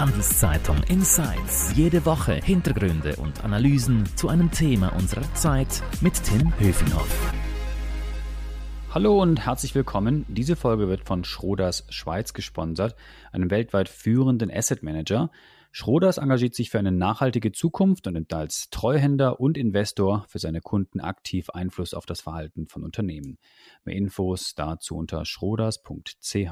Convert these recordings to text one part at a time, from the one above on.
Handelszeitung Insights. Jede Woche Hintergründe und Analysen zu einem Thema unserer Zeit mit Tim Höfinghoff. Hallo und herzlich willkommen. Diese Folge wird von Schroders Schweiz gesponsert, einem weltweit führenden Asset Manager. Schroders engagiert sich für eine nachhaltige Zukunft und nimmt als Treuhänder und Investor für seine Kunden aktiv Einfluss auf das Verhalten von Unternehmen. Mehr Infos dazu unter schroders.ch.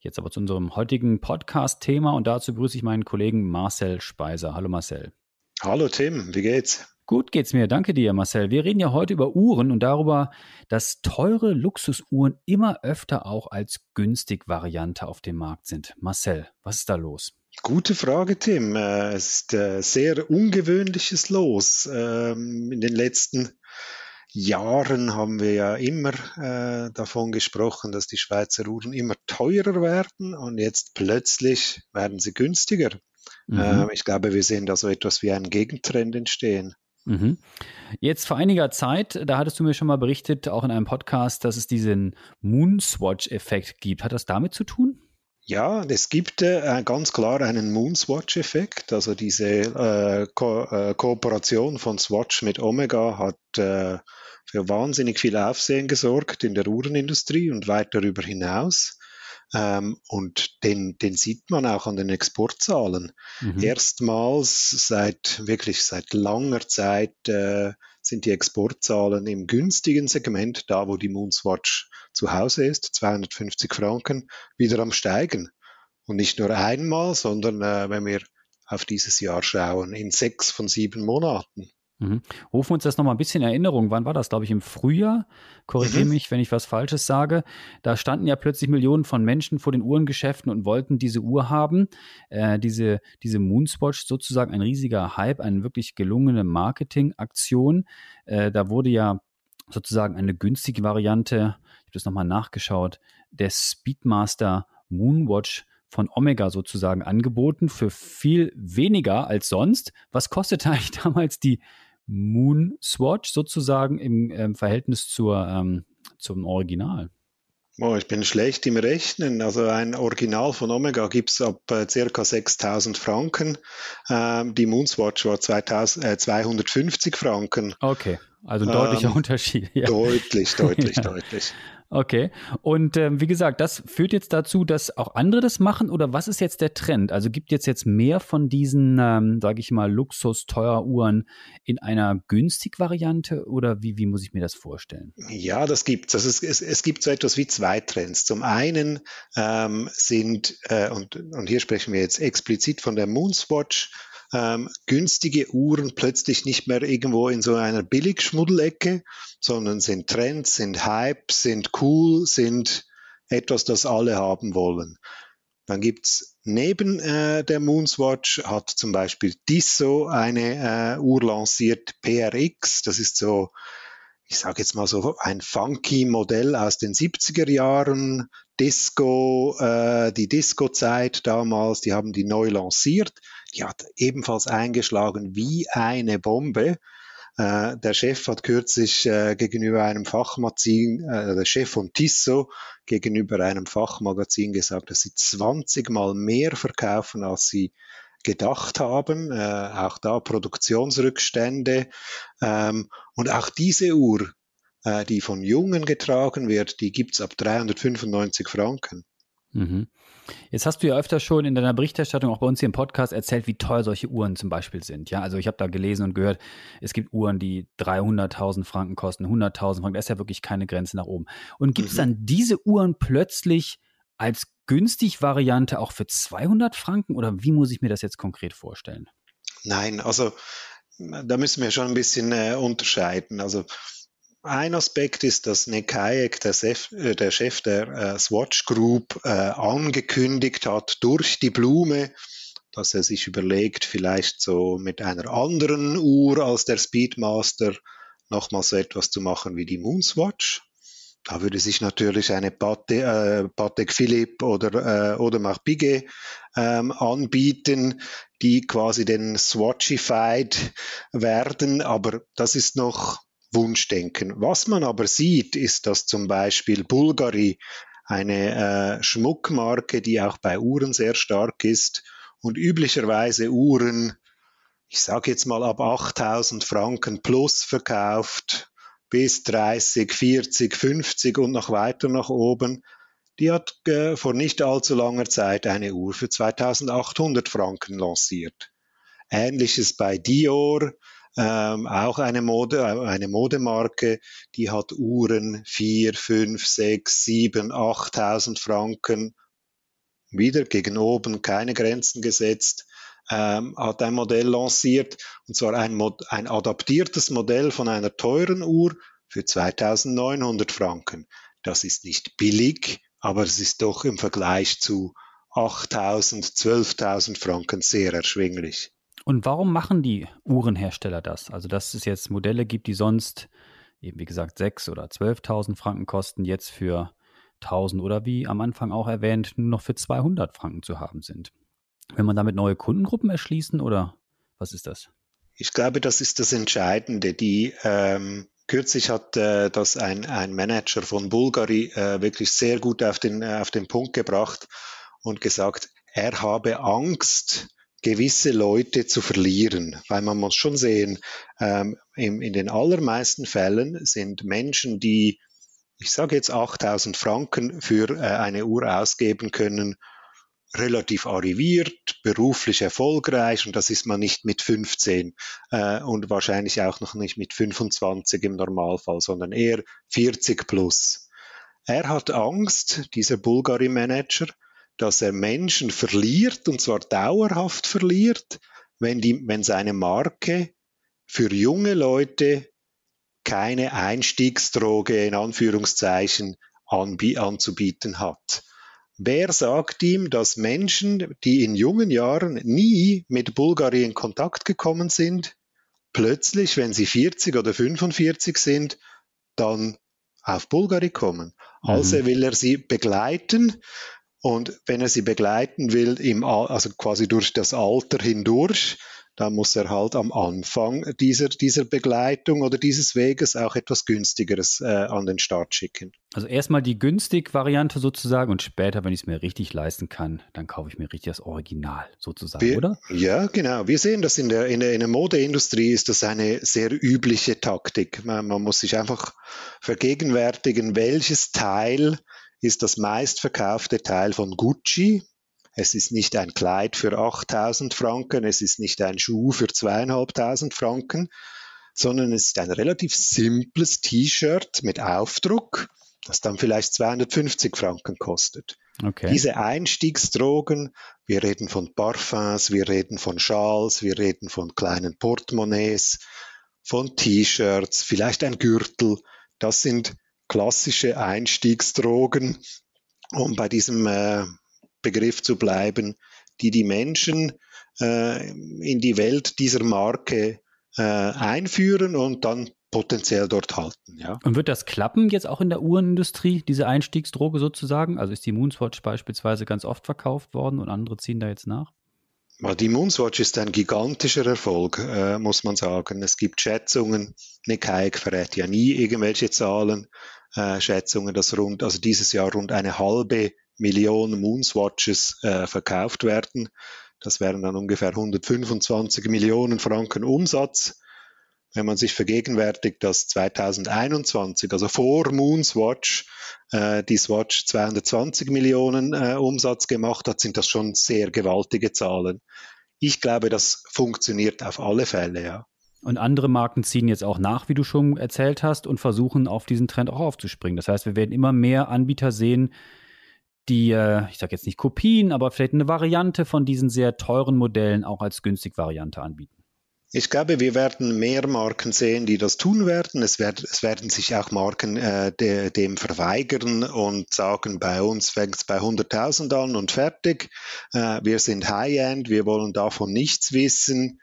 Jetzt aber zu unserem heutigen Podcast-Thema und dazu begrüße ich meinen Kollegen Marcel Speiser. Hallo Marcel. Hallo Tim, wie geht's? Gut geht's mir, danke dir, Marcel. Wir reden ja heute über Uhren und darüber, dass teure Luxusuhren immer öfter auch als günstig Variante auf dem Markt sind. Marcel, was ist da los? Gute Frage, Tim. Äh, es ist äh, sehr ungewöhnliches Los. Ähm, in den letzten Jahren haben wir ja immer äh, davon gesprochen, dass die Schweizer Uhren immer teurer werden und jetzt plötzlich werden sie günstiger. Mhm. Äh, ich glaube, wir sehen da so etwas wie einen Gegentrend entstehen. Mhm. Jetzt vor einiger Zeit, da hattest du mir schon mal berichtet, auch in einem Podcast, dass es diesen Moonswatch-Effekt gibt. Hat das damit zu tun? Ja, es gibt äh, ganz klar einen Moonswatch-Effekt. Also diese äh, Ko äh, Kooperation von Swatch mit Omega hat äh, für wahnsinnig viel Aufsehen gesorgt in der Uhrenindustrie und weit darüber hinaus. Ähm, und den, den sieht man auch an den Exportzahlen. Mhm. Erstmals seit wirklich seit langer Zeit äh, sind die Exportzahlen im günstigen Segment, da wo die Moonswatch zu Hause ist, 250 Franken, wieder am Steigen. Und nicht nur einmal, sondern äh, wenn wir auf dieses Jahr schauen, in sechs von sieben Monaten. Mhm. Rufen uns das nochmal ein bisschen in Erinnerung. Wann war das? Glaube ich im Frühjahr. Korrigiere mhm. mich, wenn ich was Falsches sage. Da standen ja plötzlich Millionen von Menschen vor den Uhrengeschäften und wollten diese Uhr haben. Äh, diese, diese Moonswatch, sozusagen ein riesiger Hype, eine wirklich gelungene Marketingaktion. Äh, da wurde ja sozusagen eine günstige Variante, ich habe das nochmal nachgeschaut, der Speedmaster Moonwatch von Omega sozusagen angeboten für viel weniger als sonst. Was kostete eigentlich damals die Moon Swatch sozusagen im ähm, Verhältnis zur, ähm, zum Original? Oh, ich bin schlecht im Rechnen. Also ein Original von Omega gibt es ab äh, circa 6000 Franken. Ähm, die Moonswatch war 2000, äh, 250 Franken. Okay, also ein deutlicher ähm, Unterschied. Ja. Deutlich, deutlich, ja. deutlich. Okay. Und ähm, wie gesagt, das führt jetzt dazu, dass auch andere das machen oder was ist jetzt der Trend? Also gibt jetzt jetzt mehr von diesen, ähm, sage ich mal, Luxus-Teuer-Uhren in einer günstig Variante oder wie, wie muss ich mir das vorstellen? Ja, das gibt's. Also es, es, es gibt so etwas wie zwei Trends. Zum einen ähm, sind, äh, und, und hier sprechen wir jetzt explizit von der Moonswatch, ähm, günstige Uhren plötzlich nicht mehr irgendwo in so einer Billigschmuddelecke, sondern sind Trends, sind Hype, sind cool, sind etwas, das alle haben wollen. Dann gibt's neben äh, der Moonswatch hat zum Beispiel Disso eine äh, Uhr lanciert, PRX. Das ist so, ich sage jetzt mal so ein funky Modell aus den 70er Jahren. Disco, äh, die Disco-Zeit damals, die haben die neu lanciert. Hat ebenfalls eingeschlagen wie eine Bombe. Äh, der Chef hat kürzlich äh, gegenüber einem Fachmagazin, äh, der Chef von Tissot, gegenüber einem Fachmagazin gesagt, dass sie 20 Mal mehr verkaufen, als sie gedacht haben. Äh, auch da Produktionsrückstände. Ähm, und auch diese Uhr, äh, die von Jungen getragen wird, die gibt's ab 395 Franken. Mhm. Jetzt hast du ja öfter schon in deiner Berichterstattung, auch bei uns hier im Podcast, erzählt, wie teuer solche Uhren zum Beispiel sind. Ja, also ich habe da gelesen und gehört, es gibt Uhren, die 300.000 Franken kosten, 100.000 Franken. Da ist ja wirklich keine Grenze nach oben. Und gibt es mhm. dann diese Uhren plötzlich als günstig Variante auch für 200 Franken oder wie muss ich mir das jetzt konkret vorstellen? Nein, also da müssen wir schon ein bisschen äh, unterscheiden. Also ein Aspekt ist, dass Nick Hayek, der Chef, äh, der, Chef der äh, Swatch Group, äh, angekündigt hat durch die Blume, dass er sich überlegt, vielleicht so mit einer anderen Uhr als der Speedmaster nochmal so etwas zu machen wie die Moonswatch. Da würde sich natürlich eine Patek, äh, Patek Philippe oder, äh, oder Marc Piguet ähm, anbieten, die quasi den Swatchified werden, aber das ist noch Wunschdenken. Was man aber sieht, ist, dass zum Beispiel Bulgari eine äh, Schmuckmarke, die auch bei Uhren sehr stark ist und üblicherweise Uhren, ich sage jetzt mal ab 8000 Franken plus verkauft, bis 30, 40, 50 und noch weiter nach oben. Die hat äh, vor nicht allzu langer Zeit eine Uhr für 2800 Franken lanciert. Ähnliches bei Dior, ähm, auch eine Mode, eine Modemarke, die hat Uhren 4, 5, 6, 7, 8000 Franken. Wieder gegen oben, keine Grenzen gesetzt. Ähm, hat ein Modell lanciert, und zwar ein, Mod ein adaptiertes Modell von einer teuren Uhr für 2900 Franken. Das ist nicht billig, aber es ist doch im Vergleich zu 8000, 12.000 Franken sehr erschwinglich. Und warum machen die Uhrenhersteller das? Also, dass es jetzt Modelle gibt, die sonst eben, wie gesagt, 6.000 oder 12.000 Franken kosten, jetzt für 1.000 oder wie am Anfang auch erwähnt, nur noch für 200 Franken zu haben sind. Will man damit neue Kundengruppen erschließen oder was ist das? Ich glaube, das ist das Entscheidende. Die ähm, kürzlich hat äh, das ein, ein Manager von Bulgari äh, wirklich sehr gut auf den, äh, auf den Punkt gebracht und gesagt, er habe Angst, gewisse Leute zu verlieren, weil man muss schon sehen, ähm, in, in den allermeisten Fällen sind Menschen, die, ich sage jetzt 8000 Franken für äh, eine Uhr ausgeben können, relativ arriviert, beruflich erfolgreich und das ist man nicht mit 15 äh, und wahrscheinlich auch noch nicht mit 25 im Normalfall, sondern eher 40 plus. Er hat Angst, dieser Bulgari-Manager, dass er Menschen verliert, und zwar dauerhaft verliert, wenn, die, wenn seine Marke für junge Leute keine Einstiegsdroge in Anführungszeichen anzubieten hat. Wer sagt ihm, dass Menschen, die in jungen Jahren nie mit Bulgari in Kontakt gekommen sind, plötzlich, wenn sie 40 oder 45 sind, dann auf Bulgari kommen? Also mhm. will er sie begleiten und wenn er sie begleiten will, im, also quasi durch das Alter hindurch, dann muss er halt am Anfang dieser, dieser Begleitung oder dieses Weges auch etwas günstigeres äh, an den Start schicken. Also erstmal die günstig Variante sozusagen und später, wenn ich es mir richtig leisten kann, dann kaufe ich mir richtig das Original sozusagen, Wir, oder? Ja, genau. Wir sehen das in der, in der, in der Modeindustrie ist das eine sehr übliche Taktik. Man, man muss sich einfach vergegenwärtigen, welches Teil ist das meistverkaufte Teil von Gucci. Es ist nicht ein Kleid für 8000 Franken, es ist nicht ein Schuh für zweieinhalbtausend Franken, sondern es ist ein relativ simples T-Shirt mit Aufdruck, das dann vielleicht 250 Franken kostet. Okay. Diese Einstiegsdrogen, wir reden von Parfums, wir reden von Schals, wir reden von kleinen Portemonnaies, von T-Shirts, vielleicht ein Gürtel, das sind klassische Einstiegsdrogen, um bei diesem äh, Begriff zu bleiben, die die Menschen äh, in die Welt dieser Marke äh, einführen und dann potenziell dort halten. Ja. Und wird das klappen jetzt auch in der Uhrenindustrie, diese Einstiegsdroge sozusagen? Also ist die Moonswatch beispielsweise ganz oft verkauft worden und andere ziehen da jetzt nach? Die Moonswatch ist ein gigantischer Erfolg, äh, muss man sagen. Es gibt Schätzungen, Nick Hayek verrät ja nie irgendwelche Zahlen, äh, Schätzungen, dass rund, also dieses Jahr rund eine halbe Million Moonswatches äh, verkauft werden. Das wären dann ungefähr 125 Millionen Franken Umsatz. Wenn man sich vergegenwärtigt, dass 2021, also vor Moonswatch, äh, die Swatch 220 Millionen äh, Umsatz gemacht hat, sind das schon sehr gewaltige Zahlen. Ich glaube, das funktioniert auf alle Fälle, ja. Und andere Marken ziehen jetzt auch nach, wie du schon erzählt hast, und versuchen auf diesen Trend auch aufzuspringen. Das heißt, wir werden immer mehr Anbieter sehen, die, äh, ich sage jetzt nicht Kopien, aber vielleicht eine Variante von diesen sehr teuren Modellen auch als günstig Variante anbieten. Ich glaube, wir werden mehr Marken sehen, die das tun werden. Es, werd, es werden sich auch Marken äh, de, dem verweigern und sagen, bei uns fängt es bei 100.000 an und fertig. Äh, wir sind High-End, wir wollen davon nichts wissen.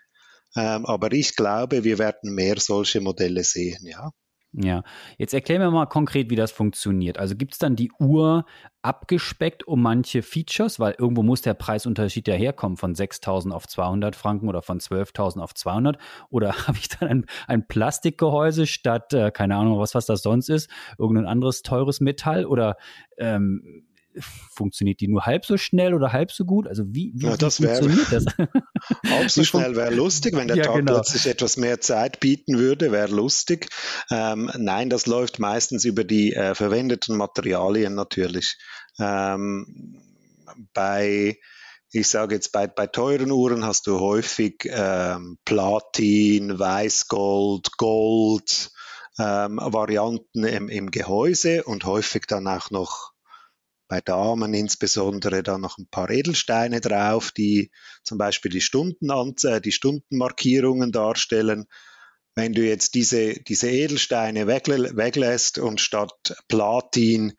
Ähm, aber ich glaube, wir werden mehr solche Modelle sehen, ja. Ja, jetzt erklär mir mal konkret, wie das funktioniert. Also gibt es dann die Uhr abgespeckt um manche Features, weil irgendwo muss der Preisunterschied ja herkommen von 6.000 auf 200 Franken oder von 12.000 auf 200 oder habe ich dann ein, ein Plastikgehäuse statt, äh, keine Ahnung, was, was das sonst ist, irgendein anderes teures Metall? Oder ähm, funktioniert die nur halb so schnell oder halb so gut? Also wie, wie, ja, das funktioniert wär, das? halb so schnell wäre lustig, wenn der ja, Tag genau. plötzlich etwas mehr Zeit bieten würde, wäre lustig. Ähm, nein, das läuft meistens über die äh, verwendeten Materialien natürlich. Ähm, bei ich sage jetzt, bei, bei teuren Uhren hast du häufig ähm, Platin, Weißgold, Gold, ähm, Varianten im, im Gehäuse und häufig dann auch noch bei Damen insbesondere dann noch ein paar Edelsteine drauf, die zum Beispiel die, Stundenanzahl, die Stundenmarkierungen darstellen. Wenn du jetzt diese, diese Edelsteine weglässt und statt Platin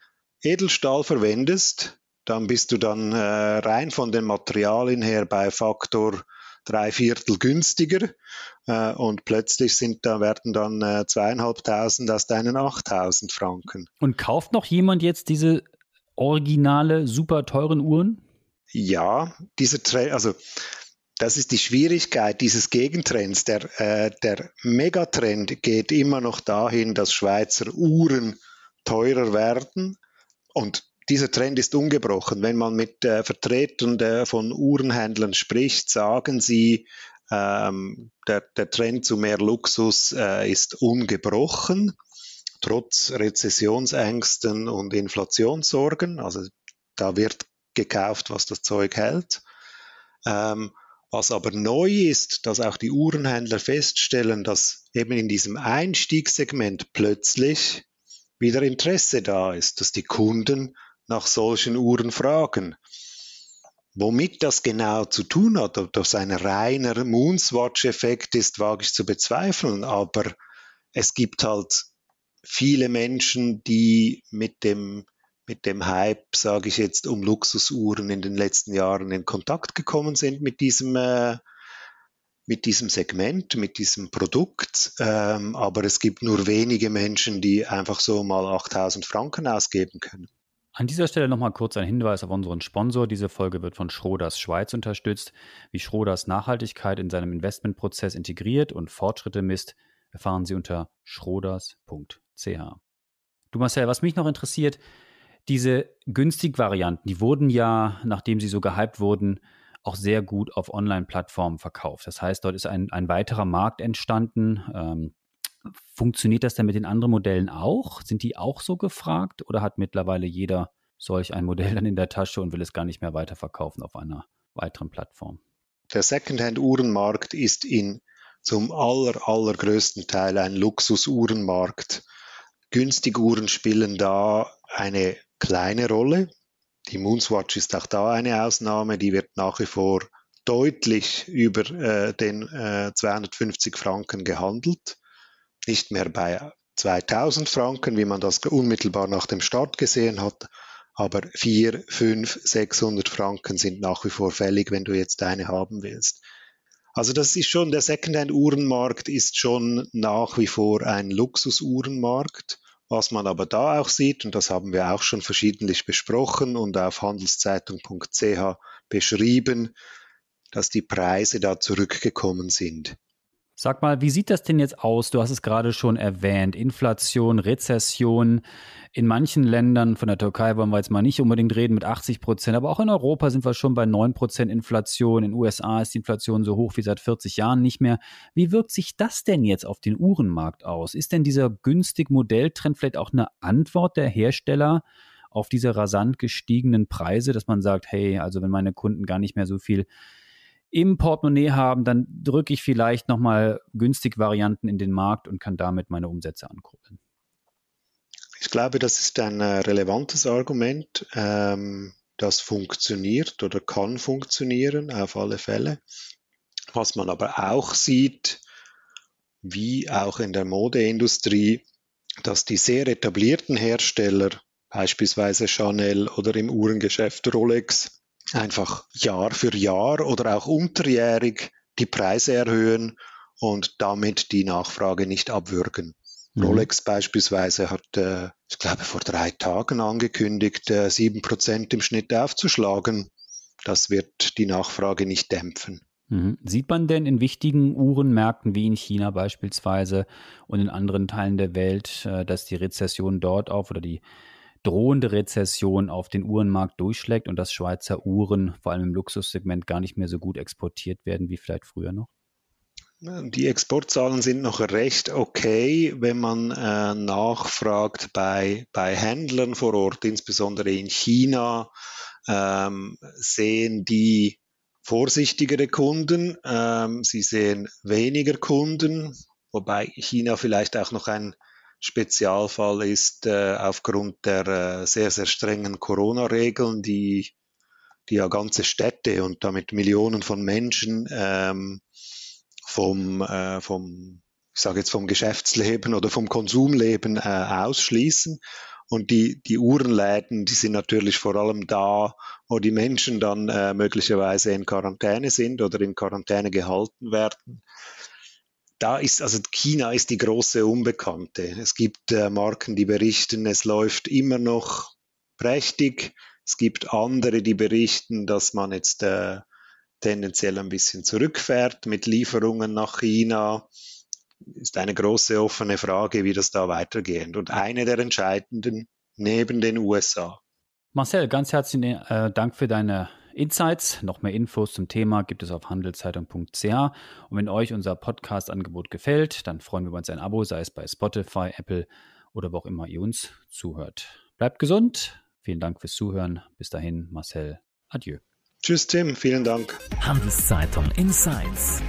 Edelstahl verwendest, dann bist du dann äh, rein von den Materialien her bei Faktor drei Viertel günstiger äh, und plötzlich sind da werden dann äh, zweieinhalbtausend aus deinen 8000 Franken. Und kauft noch jemand jetzt diese originale, super teuren Uhren? Ja, dieser Trend, also das ist die Schwierigkeit dieses Gegentrends. Der, äh, der Megatrend geht immer noch dahin, dass Schweizer Uhren teurer werden und dieser Trend ist ungebrochen. Wenn man mit äh, Vertretern der, von Uhrenhändlern spricht, sagen sie, ähm, der, der, Trend zu mehr Luxus äh, ist ungebrochen, trotz Rezessionsängsten und Inflationssorgen. Also da wird gekauft, was das Zeug hält. Ähm, was aber neu ist, dass auch die Uhrenhändler feststellen, dass eben in diesem Einstiegssegment plötzlich wieder Interesse da ist, dass die Kunden nach solchen Uhren fragen. Womit das genau zu tun hat, ob das ein reiner Moonswatch-Effekt ist, wage ich zu bezweifeln, aber es gibt halt viele Menschen, die mit dem, mit dem Hype, sage ich jetzt, um Luxusuhren in den letzten Jahren in Kontakt gekommen sind mit diesem, äh, mit diesem Segment, mit diesem Produkt. Ähm, aber es gibt nur wenige Menschen, die einfach so mal 8000 Franken ausgeben können. An dieser Stelle nochmal kurz ein Hinweis auf unseren Sponsor. Diese Folge wird von Schroders Schweiz unterstützt. Wie Schroders Nachhaltigkeit in seinem Investmentprozess integriert und Fortschritte misst, erfahren Sie unter schroders.ch. Du Marcel, was mich noch interessiert, diese günstig Varianten, die wurden ja, nachdem sie so gehypt wurden, auch sehr gut auf Online-Plattformen verkauft. Das heißt, dort ist ein, ein weiterer Markt entstanden. Ähm, Funktioniert das denn mit den anderen Modellen auch? Sind die auch so gefragt oder hat mittlerweile jeder solch ein Modell dann in der Tasche und will es gar nicht mehr weiterverkaufen auf einer weiteren Plattform? Der Secondhand-Uhrenmarkt ist in zum aller, allergrößten Teil ein Luxus-Uhrenmarkt. Günstige Uhren spielen da eine kleine Rolle. Die Moonswatch ist auch da eine Ausnahme, die wird nach wie vor deutlich über äh, den äh, 250 Franken gehandelt nicht mehr bei 2000 Franken, wie man das unmittelbar nach dem Start gesehen hat, aber 4, 5, 600 Franken sind nach wie vor fällig, wenn du jetzt eine haben willst. Also das ist schon, der Secondhand-Uhrenmarkt ist schon nach wie vor ein Luxus-Uhrenmarkt. Was man aber da auch sieht, und das haben wir auch schon verschiedentlich besprochen und auf handelszeitung.ch beschrieben, dass die Preise da zurückgekommen sind. Sag mal, wie sieht das denn jetzt aus? Du hast es gerade schon erwähnt. Inflation, Rezession. In manchen Ländern, von der Türkei wollen wir jetzt mal nicht unbedingt reden, mit 80 Prozent, aber auch in Europa sind wir schon bei 9 Prozent Inflation. In den USA ist die Inflation so hoch wie seit 40 Jahren nicht mehr. Wie wirkt sich das denn jetzt auf den Uhrenmarkt aus? Ist denn dieser günstig Modelltrend vielleicht auch eine Antwort der Hersteller auf diese rasant gestiegenen Preise, dass man sagt, hey, also wenn meine Kunden gar nicht mehr so viel im Portemonnaie haben, dann drücke ich vielleicht nochmal günstig Varianten in den Markt und kann damit meine Umsätze ankurbeln. Ich glaube, das ist ein äh, relevantes Argument, ähm, das funktioniert oder kann funktionieren, auf alle Fälle. Was man aber auch sieht, wie auch in der Modeindustrie, dass die sehr etablierten Hersteller, beispielsweise Chanel oder im Uhrengeschäft Rolex, einfach Jahr für Jahr oder auch unterjährig die Preise erhöhen und damit die Nachfrage nicht abwürgen. Mhm. Rolex beispielsweise hat, äh, ich glaube, vor drei Tagen angekündigt, äh, sieben Prozent im Schnitt aufzuschlagen. Das wird die Nachfrage nicht dämpfen. Mhm. Sieht man denn in wichtigen Uhrenmärkten wie in China beispielsweise und in anderen Teilen der Welt, äh, dass die Rezession dort auf oder die drohende Rezession auf den Uhrenmarkt durchschlägt und dass Schweizer Uhren vor allem im Luxussegment gar nicht mehr so gut exportiert werden wie vielleicht früher noch? Die Exportzahlen sind noch recht okay, wenn man äh, nachfragt bei, bei Händlern vor Ort, insbesondere in China, ähm, sehen die vorsichtigere Kunden, ähm, sie sehen weniger Kunden, wobei China vielleicht auch noch ein Spezialfall ist äh, aufgrund der äh, sehr, sehr strengen Corona-Regeln, die, die ja ganze Städte und damit Millionen von Menschen ähm, vom, äh, vom, ich sage jetzt vom Geschäftsleben oder vom Konsumleben äh, ausschließen. Und die, die Uhrenläden, die sind natürlich vor allem da, wo die Menschen dann äh, möglicherweise in Quarantäne sind oder in Quarantäne gehalten werden da ist, also China ist die große Unbekannte. Es gibt äh, Marken, die berichten, es läuft immer noch prächtig. Es gibt andere, die berichten, dass man jetzt äh, tendenziell ein bisschen zurückfährt mit Lieferungen nach China. Ist eine große offene Frage, wie das da weitergeht. Und eine der entscheidenden neben den USA. Marcel, ganz herzlichen äh, Dank für deine Insights. Noch mehr Infos zum Thema gibt es auf handelszeitung.ch. Und wenn euch unser Podcast-Angebot gefällt, dann freuen wir uns ein Abo, sei es bei Spotify, Apple oder wo auch immer ihr uns zuhört. Bleibt gesund. Vielen Dank fürs Zuhören. Bis dahin, Marcel. Adieu. Tschüss, Tim. Vielen Dank. Handelszeitung Insights.